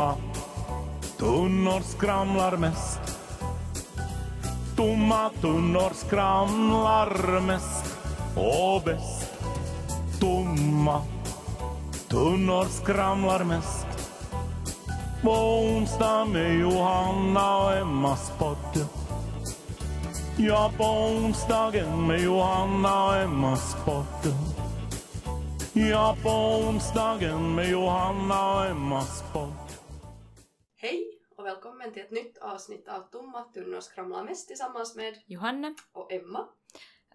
Tomma tunnor skramlar mest. Tomma tunnor skramlar mest och bäst. Tomma tunnor skramlar mest. På onsdag med Johanna och Emmas podd. Ja, på onsdagen med Johanna och Emmas podd. Ja, på onsdagen med Johanna och Emmas podd. Välkommen till ett nytt avsnitt av Tomma tunnor skramlar mest tillsammans med Johanna, och Emma.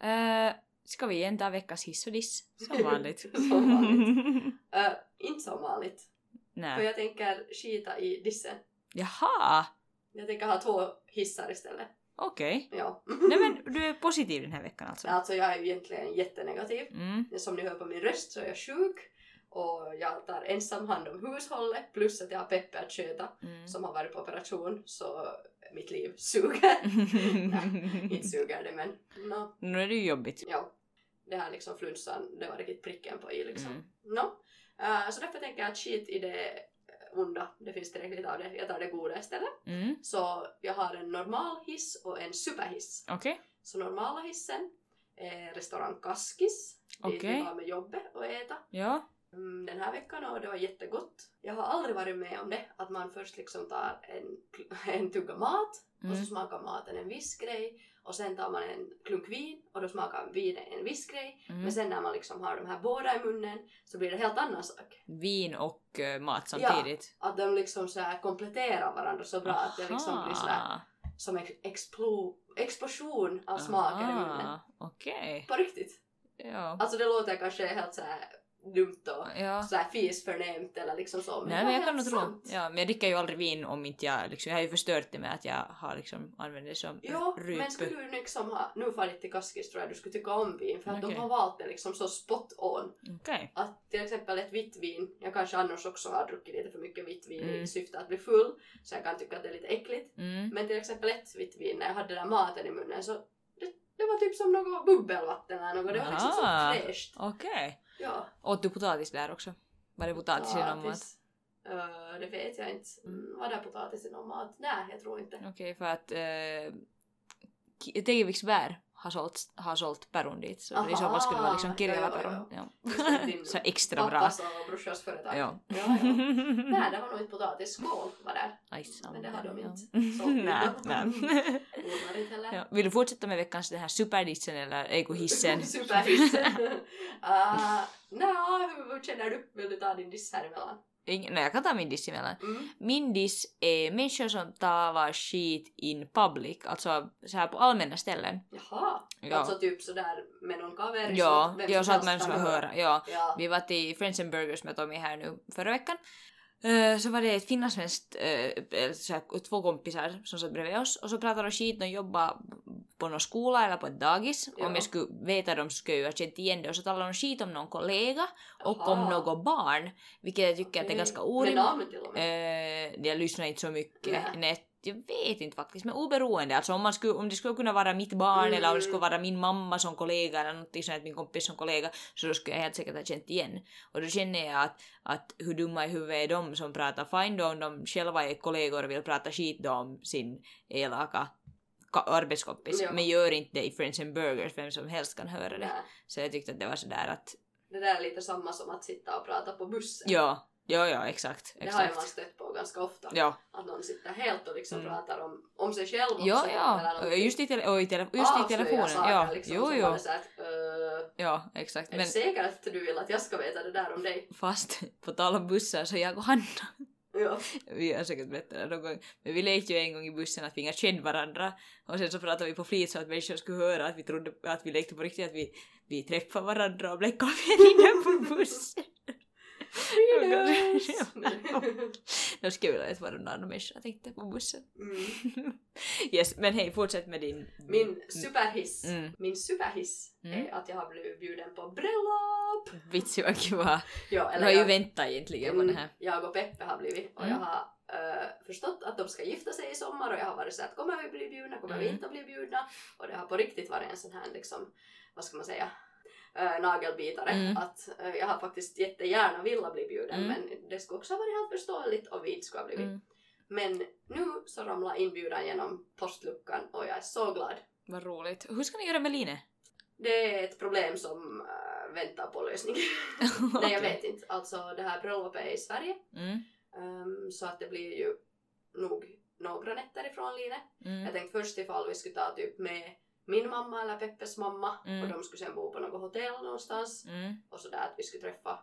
uh, ska vi igen ta veckans hiss och diss? Som vanligt. Som vanligt. Eh, inte som vanligt. För jag tänker skita i dissen. Jaha, Jag tänker ha två hissar istället. okej. Ja. Nej men du är positiv den här veckan alltså? Alltså jag är ju egentligen jättenegativ. Mm. Som ni hör på min röst så är jag sjuk. Och jag tar ensam hand om hushållet plus att jag har Peppe att sköta Mm. som har varit på operation så mitt liv suger. inte suger det men no, nu är det ju jobbigt. ja. Det här liksom flunsan, det var riktigt pricken på i liksom. Mm. No. Eh, så därför tänker jag att skit i det onda, det finns tillräckligt av det. Jag tar det goda istället. Mm. Så jag har en normal hiss och en superhiss. Okej. Så normala hissen är restaurang Kaskis. Dit Okej. vi var med jobbet och äta Ja. Mm, den här veckan och det var jättegott. Jag har aldrig varit med om det, att man först liksom tar en, en tugga mat och så Mm. smakar maten en viss grej och sen tar man en klunk vin och då smakar vinen en viss grej. Mm. Men sen när man liksom har de här båda i munnen så blir det helt annan sak. Vin och eh, mat samtidigt. Att de liksom så här kompletterar varandra så bra att det liksom blir så här Aha. som en explo, explosion av smaker i munnen. Aha. Okej. På riktigt. Ja. Alltså det låter kanske helt så här dumt och Ja. så här fisförnämt eller liksom så. Men Nej men jag kan nog tro. Ja, men jag dricker ju aldrig vin om inte jag liksom, jag har ju förstört det med att jag har liksom använt det som Jo, ryp. men skulle du liksom ha, nu farit till Kaskis tror jag du skulle tycka om vin för att Okej. de har valt det liksom så spot on. Okej. Att till exempel ett vitt vin, jag kanske annars också har druckit lite för mycket vitt vin Mm. i syfte att bli full, så jag kan tycka att det är lite äckligt. Mm. Men till exempel ett vitt vin, när jag hade den där maten i munnen så det, det var typ som något bubbelvatten eller något, det var liksom så fräscht. Okej. Ja. Åt du potatis där också? Var det potatis i någon mat? Potatis. Eh, det vet jag inte. Mm, var det potatis i någon mat? Nej, jag tror inte. Okej, för att äh, Tegeviksbär har sålt, har sålt päron dit, så Aha, i så fall skulle det vara liksom ja, Kirjala-päron. ja, Ja. Så extra bra. Pappas och brorsas företag. Ja. ja, ja. Nej, det var nog inte potatis. Skål var där. Aj. Men det har de inte sålt. nej, nej. Ja. Vill du fortsätta med veckans den här superdissen eller egohissen? Superhissen. uh, Nja, hur, hur känner du? Vill du ta din diss här emellan? Nej, jag kan ta min diss emellan. Mm. Min diss är människor som talar skit in public, alltså så här på allmänna ställen. Jaha. Ja. Alltså typ sådär med någon kaveri Ja, vem ja så att man ska höra. Ja. Ja. Vi var till Friends and Burgers med Tommy här nu förra veckan. Eh, Så var det ett finlandssvenskt, eh, här, två kompisar som satt bredvid oss och så pratade de skit, de jobbade på någon skola eller på ett dagis. Ja. Om jag skulle veta dem så skulle jag ha känt igen det och så talade de skit om någon kollega och om Aha. något barn, vilket jag tycker att det är ganska orimligt. Eh, jag lyssnar inte så mycket. Nej. Jag vet inte faktiskt, men oberoende. Alltså om, man skulle, om det skulle kunna vara mitt barn Mm. eller om det skulle vara min mamma som kollega eller någonting sånt, min kompis som kollega, så då skulle jag helt säkert ha känt igen. Och då känner jag att, att hur dumma i huvudet är de som pratar fine då om de själva är kollegor och vill prata skit då om sin elaka ka- arbetskompis. Ja. Men gör inte det i Friends and Burgers, vem som helst kan höra det. Nej. Så jag tyckte att det var sådär att, Det där är lite samma som att sitta och prata på bussen. ja, ja, ja, exakt. Det har ju man exakt. stött på ganska ofta. Ja. Att någon sitter helt och liksom Mm. pratar om, om sig själv också. Ja, ja. Just i, tele- och i, tele- just i telefonen. saker Ja, liksom, jo, jo. så här, "Äh, Ja, exakt. är Men du säker att du vill att jag ska veta det där om dig? fast på tal om bussar så jag och Hanna, Ja. vi har säkert berättat det någon gång, men vi lekte ju en gång i bussen att vi inte kände varandra och sen så pratade vi på flit så att människor skulle höra att vi trodde att vi lekte på riktigt, att vi, vi träffade varandra och blev vänner på bussen. Veta vad de andra människorna tänkte på bussen. Mm. Yes, men hej, fortsätt med din... Min superhiss, Mm. min superhiss Mm. är att jag har blivit bjuden på bröllop! Vits vad kiva. Ja, Du har ju väntat egentligen på det här. jag och Peppe har blivit och Mm. jag har eh, förstått att de ska gifta sig i sommar och jag har varit så att kommer vi bli bjudna, kommer vi Mm. inte att bli bjudna? Och det har på riktigt varit en sån här liksom, vad ska man säga, äh, nagelbitare Mm. att äh, jag har faktiskt jättegärna velat bli bjuden Mm. men det skulle också ha varit helt förståeligt och vi inte skulle ha blivit. Mm. Men nu så ramlar inbjudan genom postluckan och jag är så glad. Vad roligt. Hur ska ni göra med Line? Det är ett problem som äh, väntar på lösning. Nej jag vet inte. Alltså det här bröllopet är i Sverige ehm, så att det blir ju nog några nätter ifrån Line. Mm. Jag tänkte först ifall vi skulle ta typ med min mamma eller Peppes mamma Mm. och de skulle sen bo på något hotell någonstans Mm. och sådär att vi skulle träffa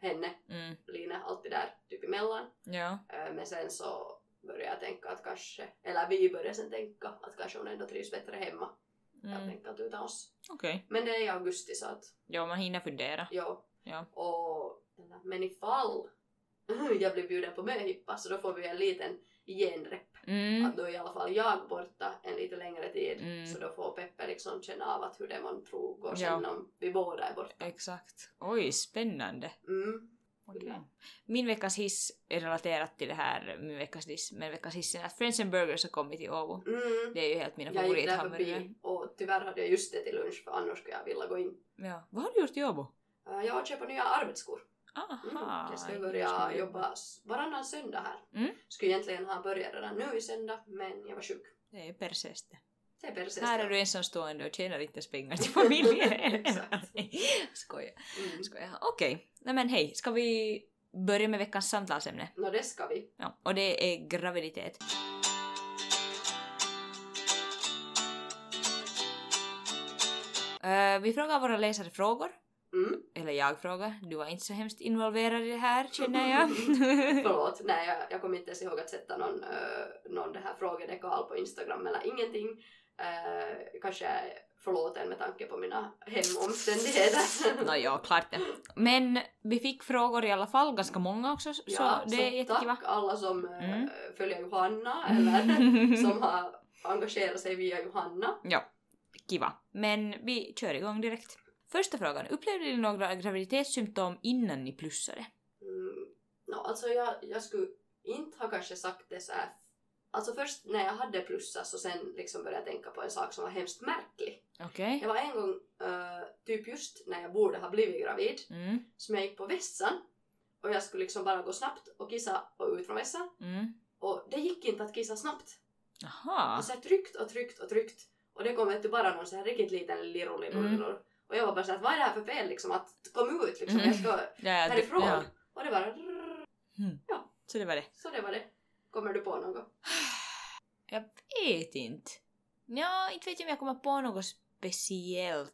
henne, Mm. Line, alltid där typ emellan. Ja. Men sen så började jag tänka att kanske, eller vi började sen tänka att kanske hon ändå trivs bättre hemma. Mm. enkelt utan oss. Okej. Men det är i augusti så att Ja, man hinner fundera. jo. Ja. Och, men ifall jag blir bjuden på möhippa så då får vi en liten genrep. Mm. Att då är i alla fall jag borta en lite längre tid. Mm. Så då får Peppe liksom känna av att hur det man tror går Ja. sen om vi båda är borta. Exakt. Oj, spännande. Mm. Kyllä. Min veckas hiss är relaterat till det här, min veckas diss, men veckas hissen är att Friends and Burgers har kommit till Åbo. Mm. Det är ju helt mina favorithamburgare. och tyvärr hade jag just det till lunch för annars skulle jag vilja gå in. Ja. Vad har du gjort i Åbo? Eh, Jag har köpt nya arbetsskor. Aha. Mm. Jag ska börja jobba varannan söndag här. Mm. Skulle egentligen ha börjat redan nu i söndag men jag var sjuk. Det är perses det. Är perses. Här är du ensamstående och tjänar inte ens pengar till familjen. Skojar. Mm. Skojar. Okej. Nej men hej, ska vi börja med veckans samtalsämne? Nå det ska vi. Ja, och det är graviditet. Eh, vi frågar våra läsare frågor. Mm. Eller jag frågar. Du var inte så hemskt involverad i det här känner jag. Förlåt, nej jag, jag kommer inte ens ihåg att sätta någon, uh, någon det här frågedekal på Instagram eller ingenting. Uh, kanske förlåten med tanke på mina hemomständigheter. Nå ja, klart det. Men vi fick frågor i alla fall, ganska många också, så ja, det är jättekiva. tack alla som uh, Mm. följer Johanna eller som har engagerat sig via Johanna. Ja, kiva. Men vi kör igång direkt. Första frågan. Upplevde ni några graviditetssymptom innan ni plussade? Mm, no, alltså jag, jag skulle inte ha kanske sagt det så här. Alltså först när jag hade plussat så sen liksom började jag tänka på en sak som var hemskt märklig. Okej. Det var en gång, eh, typ just när jag borde ha blivit gravid, Mm. som jag gick på vässan och jag skulle liksom bara gå snabbt och kissa och ut från vässan. Mm. Och det gick inte att kissa snabbt. Aha. Och så jag tryckt och tryckt och tryckt och det kom inte bara någon så här riktigt liten lirolirullor. Mm. Och jag var bara såhär, vad är det här för fel liksom? Att kom ut liksom, Mm. jag ska Ja, det- härifrån. ja. Och det bara Så det var det. Så det var det. Kommer du på något? Jag vet inte. Ja, inte vet jag om jag kommer på något speciellt.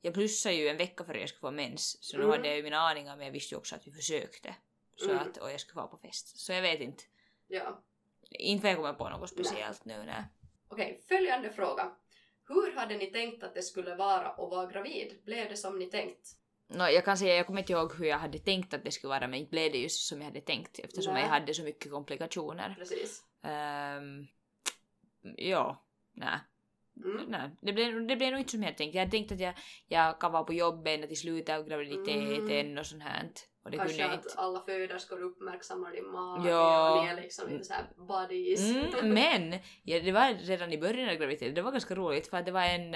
Jag plussade ju en vecka före jag skulle få mens, så nu Mm. hade jag ju mina aningar men jag visste ju också att vi försökte. Så Mm. att, och jag skulle vara på fest. Så jag vet inte. Ja. Inte vad jag kommer på något speciellt nu, nej. Okej, följande fråga. Hur hade ni tänkt att det skulle vara att vara gravid? Blev det som ni tänkt? Nå, jag kan säga, jag kommer inte ihåg hur jag hade tänkt att det skulle vara, men inte blev det just som jag hade tänkt eftersom Nej. jag hade så mycket komplikationer. Precis. Um, ja, nej. Mm. nej. Det, blev, det blev nog inte som jag tänkte. Jag hade tänkt att jag, jag kan vara på jobbet ända till slutet av graviditeten Mm. och sånt här. Och det Kanske kunde jag att inte. alla föderskor uppmärksammar din mage Ja. och ni är liksom lite såhär buddies. Mm, men ja, det var redan i början av graviditeten, det var ganska roligt för att det var en,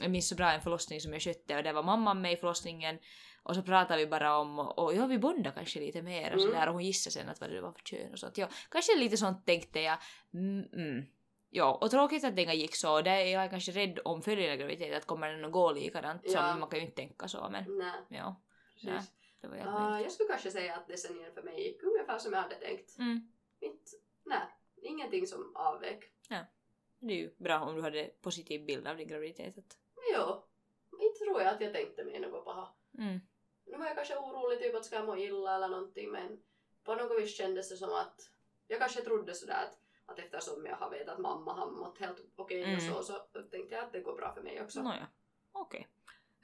jag minns så bra en förlossning som jag skötte och det var mamman med i förlossningen och så pratade vi bara om, och ja vi bondade kanske lite mer och Mm. sådär och hon gissade sen att vad det var för kön och sånt. Ja, kanske lite sånt tänkte jag. Mm, mm. Ja, och tråkigt att det inte gick så. Det, jag är kanske rädd om följande graviditet att kommer den att gå likadant Ja. som man kan ju inte tänka så men Nej, ja, precis. Det var helt möjligt. jag skulle kanske säga att decennier för mig gick ungefär som jag hade tänkt. Mm. Inte, nej, ingenting som avvek. Det är ju bra om du hade positiv bild av din graviditet. Jo, inte tror jag att jag tänkte mig något paha. mm. Nu var jag kanske orolig typ att ska jag må illa eller någonting men på något vis kändes det som att jag kanske trodde sådär att, att eftersom jag har vetat att mamma har mått helt okej och Mm. så så tänkte jag att det går bra för mig också. Nåja, okej.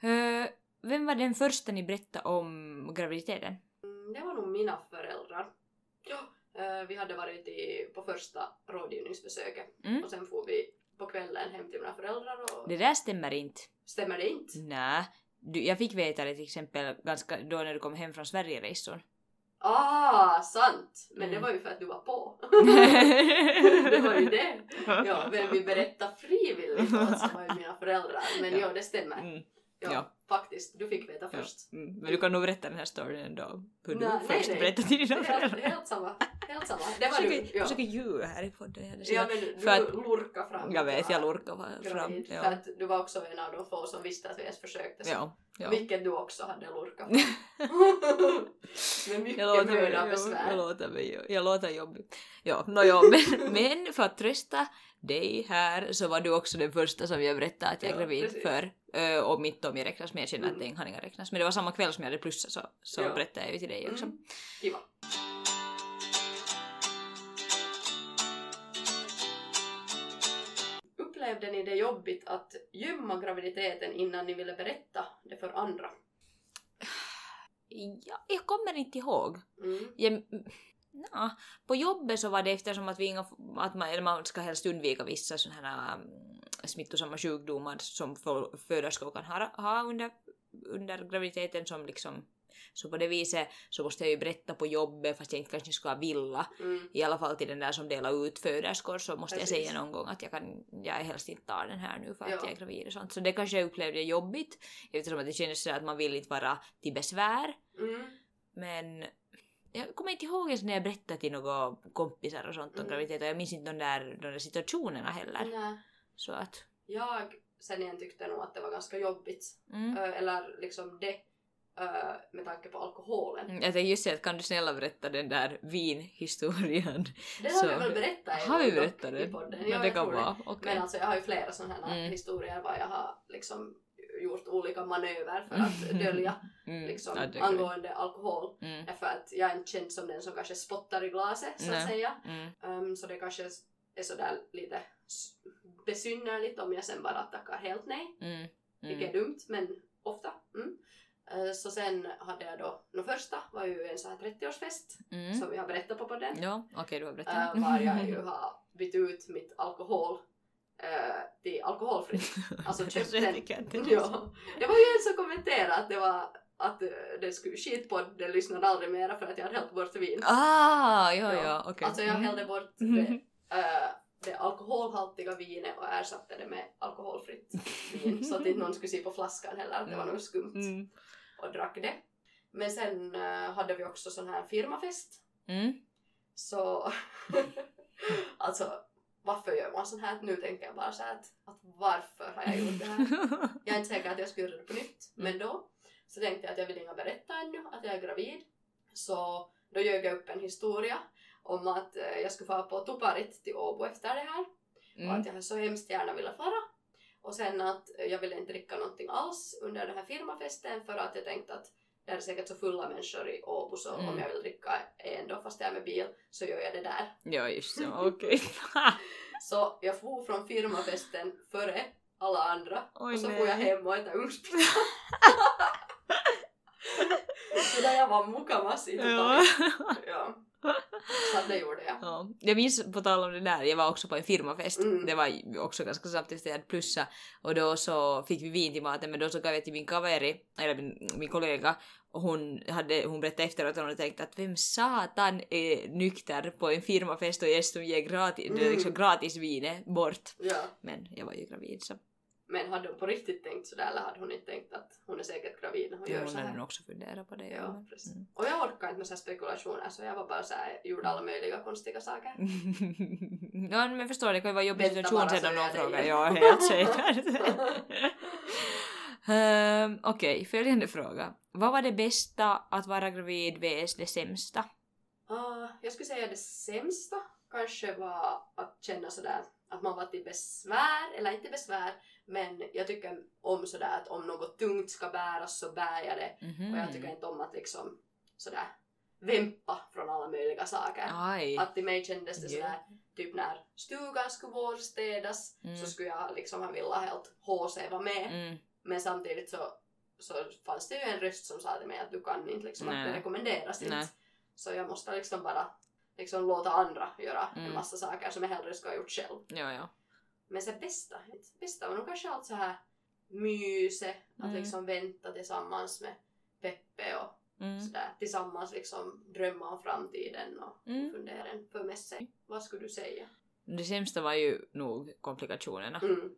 Eh, vem var den första ni berättade om graviditeten? Mm, Det var nog mina föräldrar. Ja, eh, vi hade varit i, på första rådgivningsbesöket Mm. och sen får vi på kvällen hem till mina föräldrar och Det där stämmer inte. stämmer det inte? Nej. Jag fick veta det till exempel ganska då när du kom hem från Sverigeresan. Ah, sant! Men det Mm. var ju för att du var på. det var ju det. Ja, vem vi berättade frivilligt åt så var ju mina föräldrar. Men Ja. ja, det stämmer. Mm. Ja, Ja. Faktiskt. Du fick veta Ja. först. Mm. Men du kan nog berätta den här storyn ändå. Hur du Nej, först nej. berättade till dina föräldrar. helt samma. Helt samma. Det var Försöker, du. Ja. försöker ljuga här i podden. Ja, Ja, men du För att- lurkade fram. jag vet, jag lurkar fram. gravid. För Ja. att du var också en av de få som visste att vi ens försökte. så- Ja, ja. Vilket du också hade lurkat fram. Med mycket Jag låter, möda och besvär. jag, låter mig, jag låter jobbig. Ja, no, ja men, men för att trösta dig här så var du också den första som jag berättade att jag är Ja, gravid för. Och mitt om jag räknas men jag känner Mm. att det kan inga räknas. Men det var samma kväll som jag hade plussat så, så Ja. berättade jag ju till dig också. Mm. Kiva. Upplevde ni det jobbigt att gömma graviditeten innan ni ville berätta det för andra? Ja, jag kommer inte ihåg. Mm. Jag, ja, på jobbet så var det eftersom att, vi inga, att man, man ska helst undvika vissa sådana här um, smittosamma sjukdomar som fö- föderskor kan ha, ha under, under graviditeten som liksom så på det viset så måste jag ju berätta på jobbet fast jag inte kanske skulle vilja. Mm. I alla fall till den där som delar ut föderskor så måste Precis. jag säga någon gång att jag kan, jag helst inte tar den här nu för att Ja. jag är gravid och sånt. Så det kanske jag upplevde jobbigt eftersom att det kändes så att man vill inte vara till besvär. Mm. Men jag kommer inte ihåg ens när jag berättade till några kompisar och sånt om Mm. graviditet och jag minns inte de där, de där situationerna heller. Nej. Så att... Jag sen igen tyckte nog att det var ganska jobbigt. Mm. Eller liksom det med tanke på alkoholen. Jag tänkte just säga att kan du snälla berätta den där vinhistorien? Det Så- har vi väl berättat Har vi berättat i det? podden. Ja, det jag kan vara. Okej. Men alltså jag har ju flera sådana här Mm. historier var jag har liksom gjort olika manöver för att dölja Mm. liksom, Ja, angående alkohol. Mm. För att jag är inte känd som den som kanske spottar i glaset så att Nej. säga. Mm. Um, så det kanske är sådär lite besynnerligt om jag sen bara tackar helt nej. Mm. Vilket Mm. är dumt men ofta. Mm. Eh, Så sen hade jag då, den första var ju en sån här 30-årsfest Mm. som vi har berättat på podden. Ja, okej du har berättat. var jag ju har bytt ut mitt alkohol eh, till alkoholfritt. Alltså köpt jag den. ja. Det var ju en som kommenterade att det var att det skulle den lyssnade aldrig mera för att jag hade hällt bort vin. Ah, ja, Ja. ja, okej. Alltså jag Mm. hällde bort det, eh, det alkoholhaltiga vinet och ersatte det med alkoholfritt vin så att inte någon skulle se på flaskan heller att det var Mm. något skumt Mm. och drack det. Men sen eh, hade vi också sån här firmafest Mm. så alltså varför gör man sån här? Nu tänker jag bara så här att, att varför har jag gjort det här? Jag är inte säker att jag skulle göra det på nytt, men då så tänkte jag att jag vill inga berätta ännu att jag är gravid. Så då ljög jag upp en historia om att eh, jag skulle fara på Tuparit till Åbo efter det här och Mm. att jag så hemskt gärna ville fara. Och sen att eh, jag ville inte dricka någonting alls under den här firmafesten för att jag tänkte att det är säkert så fulla människor i Åbo så Mm. om jag vill dricka en då fast jag är med bil så gör jag det där. Ja, just så, okej. Så jag for från firmafesten före alla andra Oj, och så nej. får jag hem och äta ugnspizza. så där jag var mukamas i ja. totalt. Ja. Så att det gjorde jag. Ja. Jag minns på tal om det där, jag var också på en firmafest. Mm. Det var också ganska samtidigt jag hade plussa. Och då så fick vi vin till maten men då så gav jag till min kaveri, eller min, min kollega, och hon, hade, hon berättade efteråt att hon hade tänkt att vem satan är nykter på en firmafest och dessutom ger gratis, Mm. liksom gratis vinet bort. Ja. Men jag var ju gravid så Men hade hon på riktigt tänkt sådär eller hade hon inte tänkt att hon är säkert gravid när hon ja, gör hon så här? nog också funderat på det. Ja, men- precis. Mm. Och jag orkar inte med så spekulationer så jag var bara såhär, gjorde alla möjliga konstiga saker. ja men förstår det kan ju vara jobbig situation om någon frågar. Ja, helt säkert. um, Okej, följande fråga. Vad var det bästa att vara gravid vs det sämsta? Ah, jag skulle säga det sämsta kanske var att känna sådär att man var till besvär, eller inte besvär, men jag tycker om sådär att om något tungt ska bäras så bär jag det. Mhm. Och jag tycker inte om att liksom sådär vämpa från alla möjliga saker. Aj. Att till mig kändes det sådär, typ när stugan skulle vårstädas Mm. så skulle jag liksom ha velat helt HC vara med. Mm. Men samtidigt så, så fanns det ju en röst som sa till mig att du kan inte liksom, att det rekommenderas Nej. inte. Så jag måste liksom bara liksom låta andra göra Mm. en massa saker som jag hellre skulle ha gjort själv. Ja, ja. Men sen bästa, bästa var nog kanske allt så här myse, att Mm. liksom vänta tillsammans med Peppe och Mm. sådär tillsammans liksom drömma om framtiden och Mm. fundera för med sig. Vad skulle du säga? Det sämsta var ju nog komplikationerna Mm.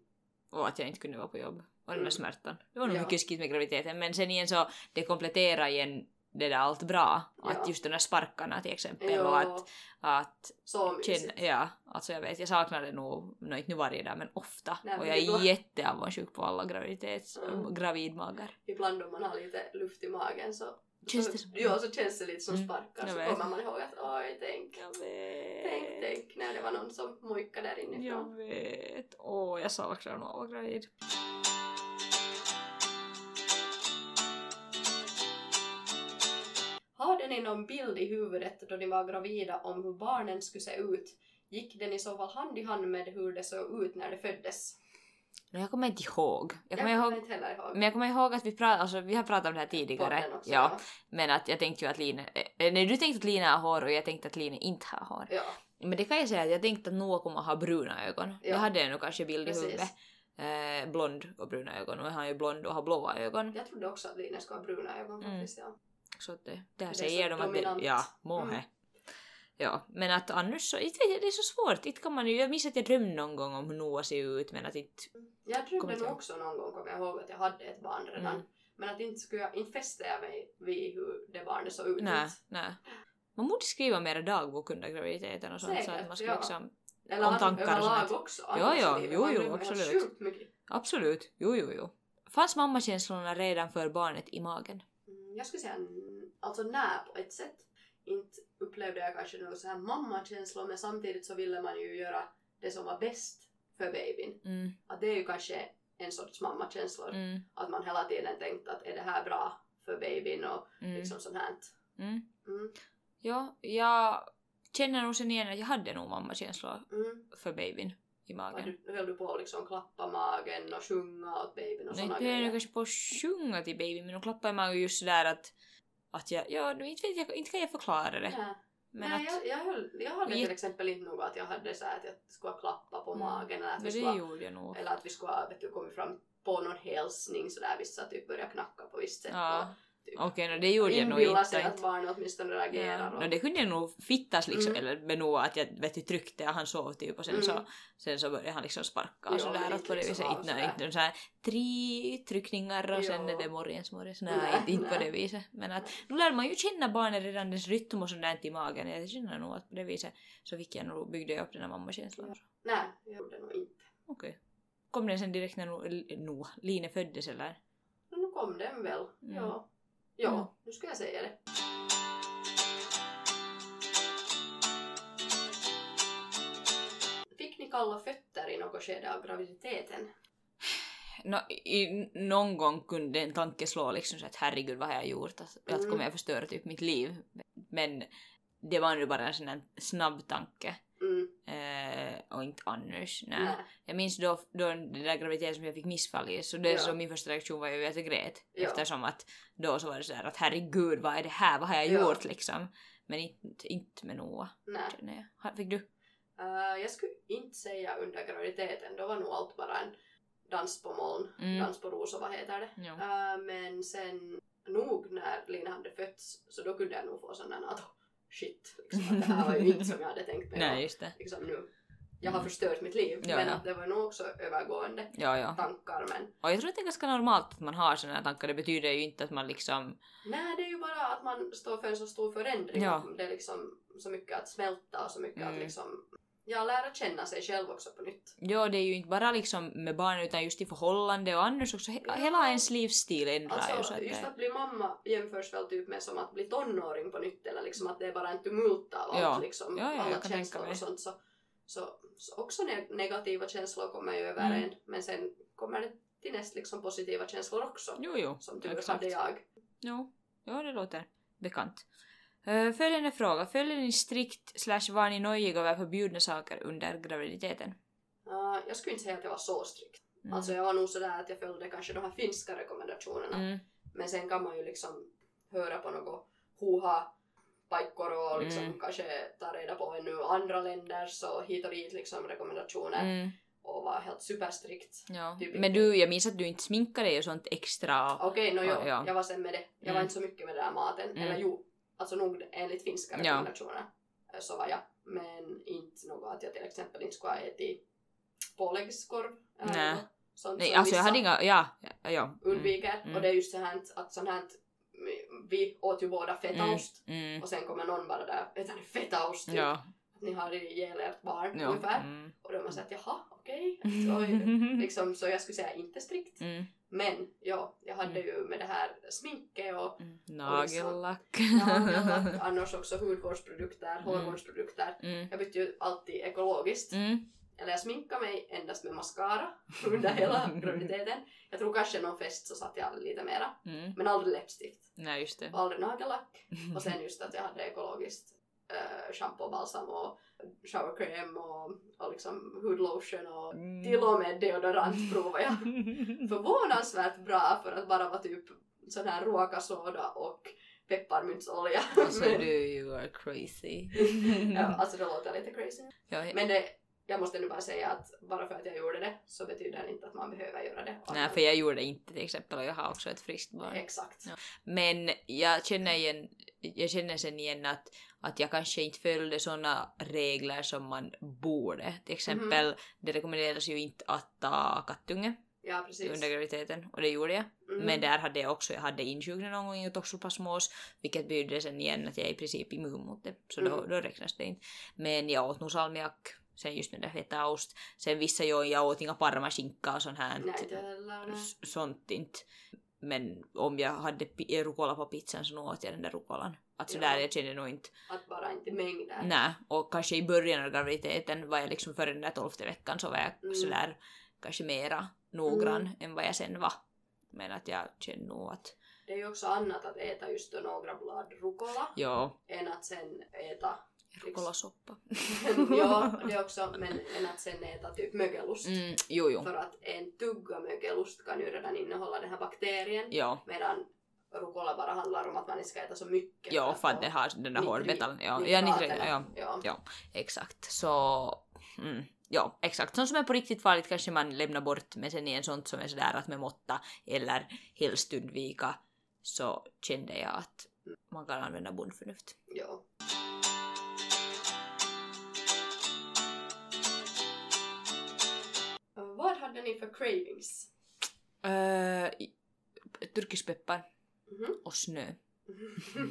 och att jag inte kunde vara på jobb. och den där Mm. smärtan. Det var nog Ja. mycket skit med graviditeten men sen igen så det kompletterar igen det där allt bra. Ja. Att just de där sparkarna till exempel Jo, och att, att så mysigt. känna, ja, alltså jag vet, jag saknar det nog, nå inte nu varje dag men ofta. Nej, och jag är ibland- jätteavundsjuk på alla graviditets, Mm. gravidmagar. Ibland om man har lite luft i magen så, Känns det som- ja, så känns det lite som Mm, sparkar. jag Så vet. kommer man ihåg att oj, tänk, Jag tänk, tänk när det var någon som mojkade där Jag inifrån. vet. Åh, jag saknar nog att vara gravid. Hade ni någon bild i huvudet då ni var gravida om hur barnen skulle se ut? Gick den i så fall hand i hand med hur det såg ut när det föddes? Jag kommer inte ihåg. Jag kommer jag ihåg, inte heller ihåg. men jag kommer ihåg att vi, pra, alltså, vi har pratat om det här tidigare. Också, ja, Men att jag tänkte ju att Line... Eh, nej, du tänkte att Lina har hår och jag tänkte att Line inte har hår. Ja, Men det kan jag säga att jag tänkte att Noah kommer ha bruna ögon. Ja. Jag hade nog kanske bild i huvudet. Eh, blond och bruna ögon och han är ju blond och har blåa ögon. jag trodde också att Line skulle ha bruna ögon Mm. faktiskt. Ja. Så att det, där Det säger de att det, ja, måhe. Mm. Ja, men att annars så, inte vet jag, det är så svårt. Inte kan man ju, jag minns att jag drömde någon gång om hur Noah ser ut men att inte... Jag drömde nog också någon gång, kommer jag ihåg, att jag hade ett barn redan. Mm. Men att inte, skulle jag, inte fäste jag mig vid hur det barnet såg ut. Nej, nej. Man borde skriva mera dagbok under graviditeten och sånt så att Säkert, man ska ja. liksom... Eller om tankar och sånt. också. Ja, ja, jo, jo, absolut. Absolut, jo, jo, jo. Fanns mammakänslorna redan för barnet i magen? Mm, Jag skulle säga alltså när på ett sätt. Inte upplevde jag kanske någon så här mammakänslor men samtidigt så ville man ju göra det som var bäst för babyn. Mm, Att det är ju kanske en sorts mammakänslor. mm, Att man hela tiden tänkt att är det här bra för babyn och mm, liksom sånt här. mm. Mm, Ja, jag känner nog sen igen att jag hade nog mammakänslor mm. för babyn i magen. du, höll du på att liksom klappa magen och sjunga åt babyn och Nej, såna inte höll jag grejer? kanske på att sjunga till babyn men hon klappade i magen just sådär att att jag, ja, inte vet jag, inte kan jag förklara det. Nej, Men Nej att, jag, jag, höll, jag hade till exempel inte något att jag hade så att jag skulle klappa på Mm. magen eller att, vi skulle, nog. eller att vi skulle vet du, kommit fram på någon hälsning sådär vissa typ började knacka på visst sätt Ja, och typ Okej, no, det gjorde jag nog inbilla inte. sig att inte. barnet åtminstone reagerar. Ja, och, no, det kunde jag nog fittas liksom, Mm. eller med nog att jag vet du, tryckte han sov typ och sen, Mm. så, sen så började han liksom sparka och sådär inte på det viset, inte, inte så här tre tryckningar och sen Jo. är det morgens morgens, nej, Nej, inte, inte på det viset. Men att nu lär man ju känna barnet redan dess rytm och sånt där i magen, jag känner nog att på det viset så fick jag nog, byggde jag upp den här mammakänslan. Ja. Nej, jag gjorde nog inte. Okej. Kom den sen direkt när no, no, Line föddes eller? Men nu kom den väl. Mm. Ja. Ja, Mm. nu ska jag säga det. Fick ni kalla fötter i något skede av graviditeten? No, i, någon gång kunde en tanke slå liksom så att herregud vad har jag gjort? Att, att Mm. kommer jag förstöra typ mitt liv? Men det var nu bara en sån där snabb tanke. Mm. Eh, och inte annars. Nej. Nej. Jag minns då, då den där graviditeten som jag fick missfall i, så det Ja. så min första reaktion var ju att jag grät. Ja. Eftersom att då så var det sådär att herregud vad är det här, vad har jag Ja. gjort liksom? Men inte, inte med Noah, Nej. Fick du? Eh, jag skulle inte säga under graviditeten, då var nog allt bara en dans på moln, Mm. dans på rosor, vad heter det? Ja. Eh, men sen nog när Lina hade fötts så då kunde jag nog få där att shit, liksom, att det här var ju inte som jag hade tänkt mig. Nej, just det. liksom nu, jag har Mm. förstört mitt liv. Ja, men ja. att det var nog också övergående Ja, tankar. Men Och jag tror att det är ganska normalt att man har sådana här tankar. Det betyder ju inte att man liksom... nej, det är ju bara att man står för en så stor förändring. Det är liksom så mycket att smälta och så mycket Mm. att liksom ja, lära känna sig själv också på nytt. Ja, det är ju inte bara liksom med barn utan just i förhållande och annars också. He- Ja. Hela ens livsstil ändrar ju så Alltså, att just att bli mamma jämförs väl typ med som att bli tonåring på nytt eller liksom att det är bara en tumult av allt Ja. liksom, Ja, ja, alla känslor och sånt så, så, så också ne- negativa känslor kommer ju över Mm. en men sen kommer det till näst liksom positiva känslor också. Jo, jo. Som tur exakt. hade jag. Jo, jo, det låter bekant. Uh, följande fråga. Följer ni strikt slash var ni nojiga över förbjudna saker under graviditeten? Uh, jag skulle inte säga att jag var så strikt. Mm. Alltså jag var nog sådär att jag följde kanske de här finska rekommendationerna. Mm. Men sen kan man ju liksom höra på något huha paikkor och liksom Mm. kanske ta reda på ännu andra länders och hit och dit liksom rekommendationer Mm. och vara helt superstrikt. Ja. Typ Men du, jag minns att du inte sminkade dig och sånt extra. Okej, no, Ja, jo, ja. jag var sen med det. Jag Mm. var inte så mycket med den där maten. Mm. Eller jo, alltså nog enligt finska Ja. rekommendationer eh, så var jag. Men inte något att jag till exempel inte skulle ha ätit påläggskorv eller Nej. Sånt Nej, som alltså jag hade inga, ja, ja, ja. Mm. undviker. Mm. Och det är just så här att sånt här, vi åt ju båda fetaost Mm. och sen kommer någon bara där, äter ni fetaost? Typ. Ja, Att ni har ihjäl ert barn ja. ungefär. Mm. Och då var man såhär att jaha, okej. Så, liksom, så jag skulle säga inte strikt. Mm. Men ja, jag hade ju med det här sminket och Mm. Nagellack. nagellack, annars också hudvårdsprodukter, Mm. hårvårdsprodukter. Mm. Jag bytte ju alltid ekologiskt. Mm. Eller jag sminkade mig endast med mascara under hela graviditeten. Jag tror kanske någon fest så satt jag lite mera. Mm. Men aldrig läppstift. Nej, just det. Och aldrig nagellack. Och sen just att jag hade ekologiskt uh, shampoo och balsam och showercreme och, och liksom hudlotion och Mm. till och med deodorant provade jag. Förvånansvärt bra för att bara vara typ sån här råkasoda och pepparmyntsolja. Alltså du, you are crazy. ja, alltså det låter lite crazy. ja, Men det, jag måste nu bara säga att bara för att jag gjorde det så betyder det inte att man behöver göra det. Nej, för jag gjorde det inte till exempel och jag har också ett friskt barn. Exakt. Ja. Men jag känner, igen, jag känner sen igen att, att jag kanske inte följde såna regler som man borde. Till exempel, det rekommenderas ju inte att ta kattunge Ja, precis. under graviditeten och det gjorde jag. Mm. Men där hade jag också, jag hade insjuknat någon gång i toxoplasmos vilket betydde sen igen att jag är i princip immun mot det. Så då, Mm. då räknas det inte. Men jag åt nog salmiak, sen just med det fetaost. Sen vissa jag, jag åt inga parmaskinka och sånt här. Nej. S- sånt inte. Men om jag hade rucola på pizzan så nog åt jag den där rucolan. Alltså Ja. där jag kände nog inte, Att bara inte mängder. nej. Och kanske i början av graviditeten var jag liksom före den där tolfte veckan så var jag Mm. sådär kanske mera noggrann Mm. än vad jag sen var. Men att jag kände nog att, Det är ju också annat att äta just några blad rucola ja, än att sen äta rucolasoppa. ja, det också, men än att sen äta typ mögelost. Mm, jo, jo. För att en tugga mögelost kan ju redan innehålla den här bakterien. Ja, Medan rucola bara handlar om att man inte ska äta så mycket. ja, för att det har den där hårdmetallen. Ja, ja, ja, ja. ja, exakt. Så, mm, ja, exakt. Sånt som är på riktigt farligt kanske man lämnar bort, men sen igen sånt som är sådär att med måtta eller helst undvika så kände jag att man kan använda bondförnuft. ja. Hade ni för cravings? Uh, turkispeppar Mhm. och snö.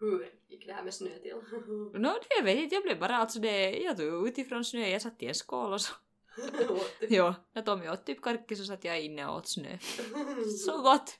Hur gick det här med snö till? Nå, det jag vet inte, jag blev bara alltså det, jag tog utifrån snö, jag satt i en skål och så, ja, när Tommy åt typ karkki så satt jag inne och åt snö. Så gott!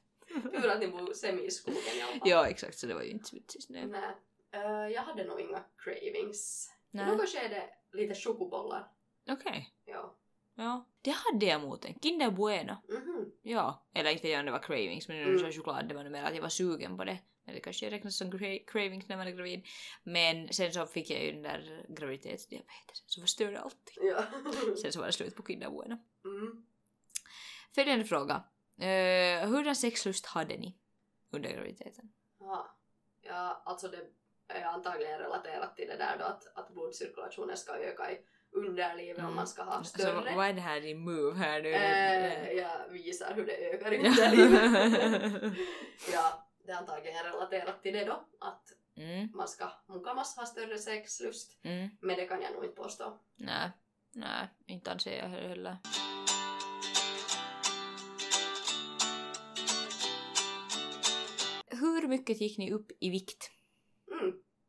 Tur att ni bor semi i skogen i alla fall. Ja, exakt, så det var ju inte smutsig snö. Nej. Eh, jag hade nog inga cravings. I Nej. något skede lite chokobollar. Okej. Ja. Ja. Det hade jag mot en. Kinder Bueno. Mhm. Ja. Eller inte vet jag om det var cravings, men när du Mm. sa choklad, det var nog mer att jag var sugen på det. Men det kanske räknas som cra- cravings när man är gravid. Men sen så fick jag ju den där graviditetsdiabetesen som förstörde allting. Ja. Sen så var det slut på Kinder Bueno. mm. Följande fråga. Uh, hurdan sexlust hade ni under graviditeten? ja. ja, alltså det är antagligen relaterat till det där då att, att blodcirkulationen ska öka i underlivet om man ska ha Alltså, större. vad är det här din move här nu? Eh, jag visar hur det ökar i underlivet. ja, det är antagligen relaterat till det då. Att mm, man ska mukamas ha större sexlust. mm. Men det kan jag nog inte påstå. Nej, nej, inte anser jag heller. Hur mycket gick ni upp i vikt?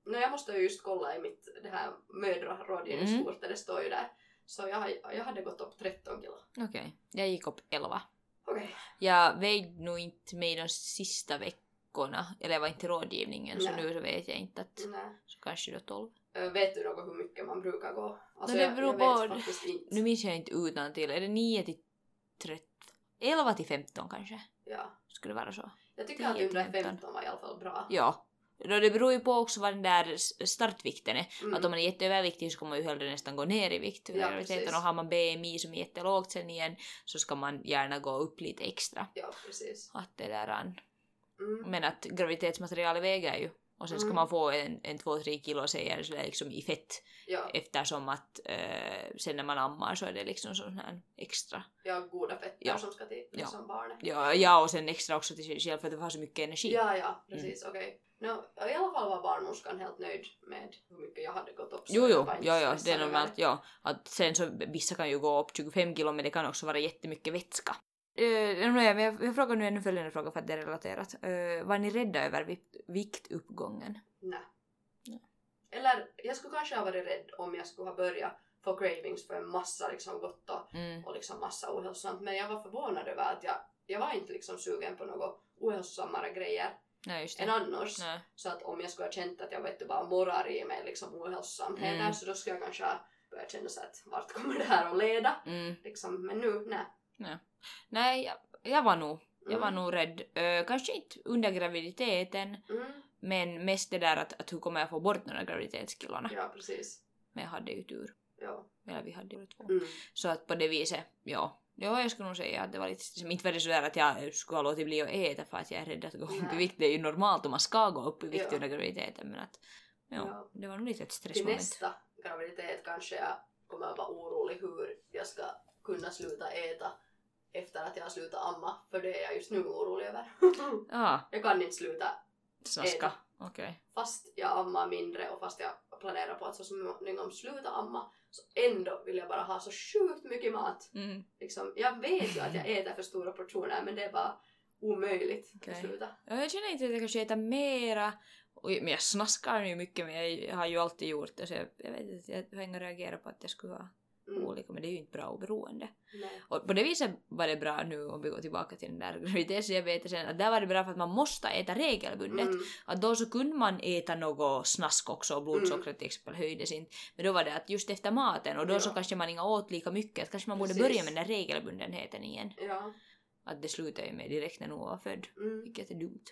Mm. No, jag måste ju just kolla i mitt det här mödrarådgivningskort, det står ju där. Så jag, jag hade gått upp 13 kilo. Okej, jag gick upp 11. Okej. Jag vägde nog inte mig de sista veckorna, eller jag var inte i rådgivningen så Nej. nu så vet jag inte att Nej. så kanske då 12. Ö, Vet du något hur mycket man brukar gå? Alltså det jag, beror jag på- faktiskt inte. Nu minns jag inte utan till. är det 9 till 13? 11 till 15 kanske? Ja. Skulle det vara så? Jag tycker att 10 till under 15. 15 var i alla fall bra. Ja. Det beror ju på också vad den där startvikten är. Mm. Att om man är jätteöverviktig så kommer man ju hellre nästan gå ner i vikt Ja, precis. och har man BMI som är jättelågt sen igen så ska man gärna gå upp lite extra. Ja, precis. Att det där an. Mm. Men att graviditetsmaterialet väger ju Och sen ska Mm. man få en, en två, tre kilo säger liksom i fett Ja, eftersom att eh, sen när man ammar så är det liksom sån här extra. ja goda fetter Ja. som ska till liksom barnet. Ja, ja och sen extra också till sig själv för att det har så mycket energi. Ja, ja, precis, okej. No, I alla fall var barnmorskan helt nöjd med hur mycket jag hade gått upp. så Jo, jo, ja, ja, det är normalt, ja. Att sen så vissa kan ju gå upp 25 kilo men det kan också vara jättemycket vätska. Uh, jag, jag frågar nu ännu följande fråga för att det är relaterat. Uh, var ni rädda över vikt, viktuppgången? Nej. Nej. Eller jag skulle kanske ha varit rädd om jag skulle ha börjat få cravings för en massa liksom gott och, Mm. och liksom massa ohälsosamt. Men jag var förvånad över att jag, jag var inte liksom sugen på något ohälsosammare grejer Nej, än annars. Nej. Så att om jag skulle ha känt att jag vet du, bara morrar i mig liksom ohälsosamheter Mm. så då skulle jag kanske ha börjat känna så att vart kommer det här att leda? Mm. Liksom. Men nu, nej. Nej, jag, jag var nog, jag var Mm. nog rädd. Uh, kanske inte under graviditeten Mm. men mest det där att, att hur kommer jag få bort de där graviditetskilorna. Ja, precis. Men jag hade ju tur. Ja. Eller vi hade ju två. Mm. Så att på det viset, ja. Ja, jag skulle nog säga att det var lite, som inte var det sådär att jag skulle ha låtit bli att äta för att jag är rädd att gå upp i vikt. Det är ju normalt om man ska gå upp i vikt Ja. under graviditeten men att ja, Ja. det var nog lite ett Till stressmoment. nästa graviditet kanske jag kommer att vara orolig hur jag ska kunna sluta äta efter att jag har slutat amma. För det är jag just nu orolig över. Ja, jag kan inte sluta snaska. Äta. Okej. fast jag ammar mindre och fast jag planerar på att så småningom sluta amma så ändå vill jag bara ha så sjukt mycket mat. Mm. Liksom, jag vet ju att jag äter för stora portioner men det är bara omöjligt Okej. att sluta. Ja, Jag känner inte att jag kanske äter mera. Men jag snaskar ju mycket men jag har ju alltid gjort det så jag, jag vet inte, jag har inga reagera på att jag skulle ha Mm. olika men det är ju inte bra oberoende. Nej. Och på det viset var det bra nu om vi går tillbaka till den där graviditetsdiabetesen att där var det bra för att man måste äta regelbundet. Mm. Att då så kunde man äta något snask också och blodsockret Mm. till exempel höjdes inte. Men då var det att just efter maten och då Ja. så kanske man inte åt lika mycket. Att kanske man borde Precis. börja med den där regelbundenheten igen. Ja. Att det slutar ju med direkt när någon var född. Mm. Vilket är dumt.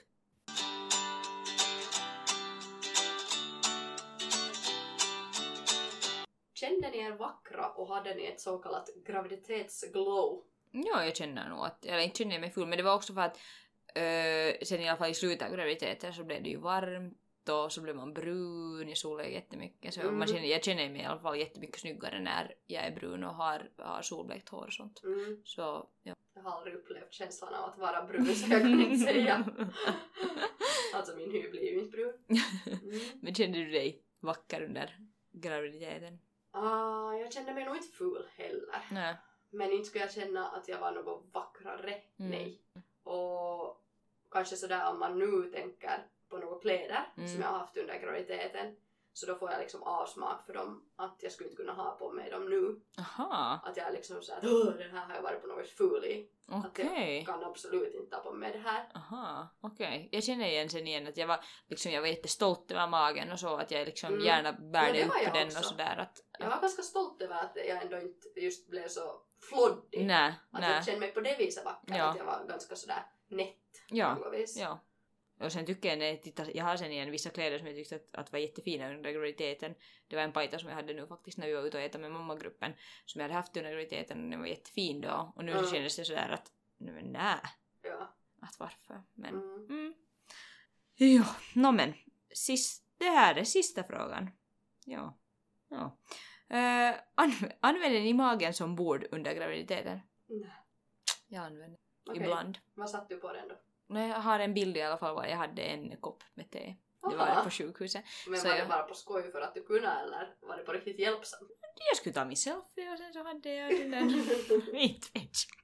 Kände ni er vackra och hade ni ett så kallat graviditetsglow? Ja, jag känner nog att, eller inte känner jag mig full, men det var också för att uh, sen i alla fall i slutet av graviditeten så blev det ju varmt och så blev man brun i solen jättemycket. Så Mm. man känner, jag känner mig i alla fall jättemycket snyggare när jag är brun och har, har solblekt hår och sånt. Mm. Så, ja. Jag har aldrig upplevt känslan av att vara brun så jag kan inte säga. Alltså min hy blir ju inte brun. Mm. men kände du dig vacker under graviditeten? Ah, jag kände mig nog inte ful heller. Nej. Men inte skulle jag känna att jag var något vackrare. Mm. Nej. Och kanske sådär om man nu tänker på några kläder Mm. som jag har haft under graviditeten så då får jag liksom avsmak för dem att jag skulle inte kunna ha på mig dem nu. Aha, Att jag är liksom såhär att den här har jag varit på något vis ful i. Att okej. jag kan absolut inte ha på mig det här. Aha, okej. Jag känner igen sen igen att jag var, liksom, jag var jättestolt över magen och så, att jag liksom Mm. gärna Ja, bärde var upp jag den också. och sådär att... Jag var ganska stolt över att jag ändå inte just blev så floddig. Nej, Att nej. jag kände mig på det viset vacker. Ja. Att jag var ganska sådär nätt Ja, på något vis. ja. Och sen tycker jag när jag tittar, jag har sen igen vissa kläder som jag tyckte att, att var jättefina under graviditeten. Det var en pajta som jag hade nu faktiskt när vi var ute och äta med mammagruppen som jag hade haft under graviditeten och den var jättefin då. Och nu Mm. så kändes det sådär att, nej men nä, Ja. att varför? Men, Mm. mm. Jo, no men, sist, det här är sista frågan. Ja. ja. Uh, anv- använder ni magen som bord under graviditeten? Nej. Jag använder Okej. ibland. Vad satt du på den då? Nej, jag har en bild i alla fall var jag hade en kopp med te. Det var Aha. på sjukhuset. Men så var jag- det bara på skoj för att du kunde eller var det på riktigt hjälpsamt? Jag skulle ta min selfie och sen så hade jag den där... Inte vet jag.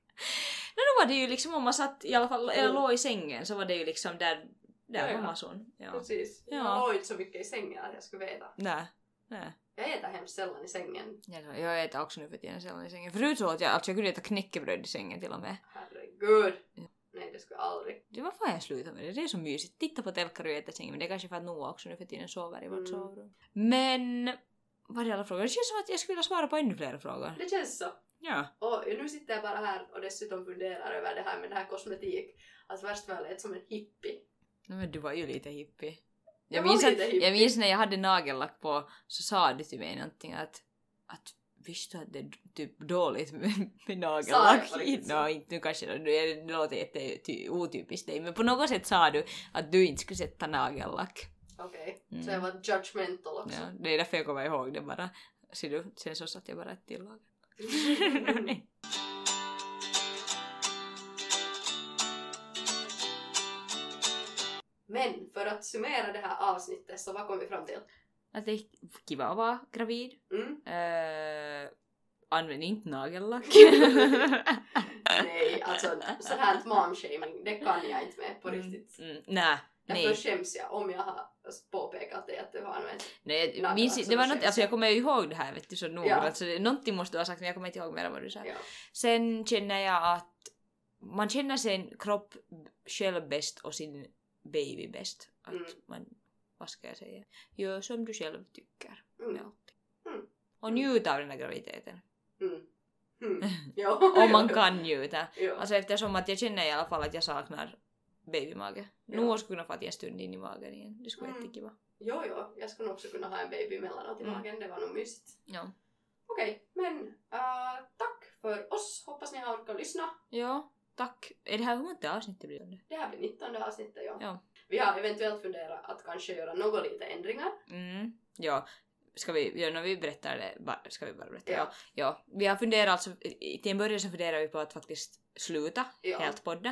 Då var det ju liksom om man satt i alla fall, eller Mm. låg i sängen så var det ju liksom där, där Ja, ja. var mason. Ja. Precis. Ja. Jag låg inte så mycket i sängen att jag skulle veta. Nej. Nej. Jag äter hemskt sällan i sängen. Jag, jag äter också nu för tiden sällan i sängen. Förut så åt jag, alltså jag kunde äta knäckebröd i sängen till och med. Herregud. Ja. Nej, det skulle jag aldrig. Det var fan jag slutade med det. Det är så mysigt. Titta på telkar och äta sängen. Men det är kanske för att Noah också nu för tiden sover i vårt Mm. sovrum. Men... Vad är alla frågor? Det känns som att jag skulle vilja svara på ännu fler frågor. Det känns så. Ja. Och nu sitter jag bara här och dessutom funderar över det här med det här kosmetik. Att värst vad jag lät som en hippie. No, men du var ju lite hippie. Jag Jag var minns, att, hippie. jag minns när jag hade nagellack på så sa du till mig någonting att, att visste att det är typ dåligt med, med nagellack? Nå, inte nu kanske det det låter jätte ty- otypiskt dig men på något sätt sa du att du inte skulle sätta nagellack. Okej, Mm. så jag var judgmental också. Ja, det är därför jag kommer ihåg det bara. Ser du? Sen så satt jag bara ett tillag. Men för att summera det här avsnittet så vad kom vi fram till? Att det är kiva att vara gravid. Mm? Uh, använd inte nagellack. Nej, alltså så här momshaming, det kan jag inte med på riktigt. Mm, mm, nej, Därför nej. skäms jag om jag har påpekat det att du har använt. nej minns, det var skäms något, alltså jag. kommer ju ihåg det här vet du så noga. Ja. Alltså, någonting måste du ha sagt men jag kommer inte ihåg mer vad du sa. Ja. Sen känner jag att man känner sin kropp själv bäst och sin baby bäst. Att Mm. man, jag säga, gör som du själv tycker Mm. med allting. Mm. Och njut av den här graviditeten. Mm. Mm. Ja. Om man kan njuta. Ja. Alltså eftersom att jag känner i alla fall att jag saknar babymage. Ja. Nu skulle kunna få jag stund in i magen igen. Det skulle vara Mm. jättekiva. Jo, jo, jag skulle nog också kunna ha en baby emellanåt i Mm. magen, det var nog mysigt. Ja. Okej, men äh, tack för oss. Hoppas ni har orkat lyssna. Ja, tack. Är det här hur många avsnitt det blir? Det här blir 19 avsnittet, ja. Ja. Vi har eventuellt funderat att kanske göra något lite ändringar. Mm. Ja. Ska vi, ja, när vi berättar det, bara, ska vi bara berätta? Ja. Ja. ja. Vi har funderat alltså, i- till en början så funderar vi på att faktiskt sluta Ja. helt podda.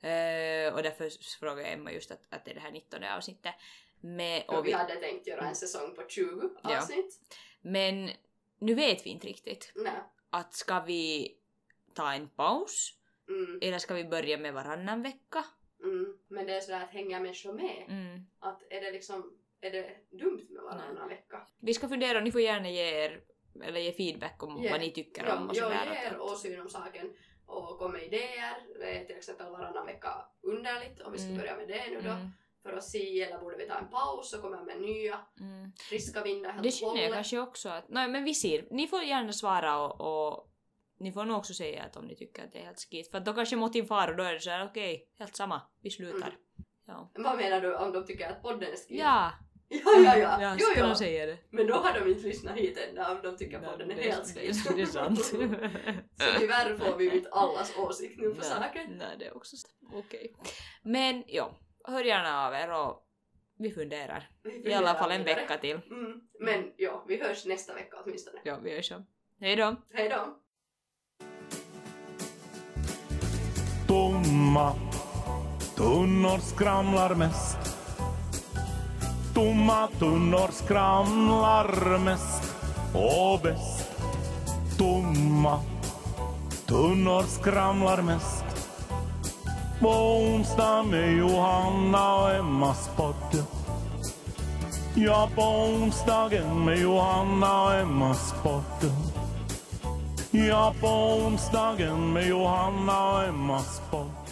Eh, och därför frågade jag Emma just att, att det är det här 19 avsnittet. Med, och vi vi, hade tänkt göra en säsong på 20 Ja. avsnitt. men nu vet vi inte riktigt. Nej. Att ska vi ta en paus? Mm, Eller ska vi börja med varannan vecka? Mm. Men det är sådär att hänga människor med. Mm. Att är det liksom, är det dumt med varannan vecka? Vi ska fundera och ni får gärna ge er, eller ge feedback om Ge- vad ni tycker Ja, om och jag sådär. ger Att- åsyn om saken och kom med idéer. Det är till exempel varannan vecka underligt om vi ska Mm. börja med det nu då. Mm, För att se, eller borde vi ta en paus och komma med nya mm. friska vindar helt Det känner jag kanske också att, nej men vi ser, ni får gärna svara och, och ni får nog också säga att om ni tycker att det är helt skit. För att då kanske motiv far och då är det såhär okej, helt samma, vi slutar. Mm. Ja. Vad menar du om de tycker att podden är skit? Ja, ja, ja. ja. ja jo, jo. säga det. Men då har de inte lyssnat hit ända om de tycker Ja, podden är helt skit. det är sant. Så tyvärr får vi inte allas åsikt nu på saken. Nej, det är också okej. Men ja, hör gärna av er och vi funderar. Vi I alla funderar fall en vecka till. Mm. Men ja, vi hörs nästa vecka åtminstone. Ja, vi gör så. Hej då! Hej då! Tomma tunnor skramlar mest. Tomma tunnor skramlar mest och bäst. Tomma tunnor skramlar mest. På onsdag med Johanna och Emmas podd. Ja, på onsdagen med Johanna och Emmas podd. Ja, på onsdagen med Johanna och Emmas podd.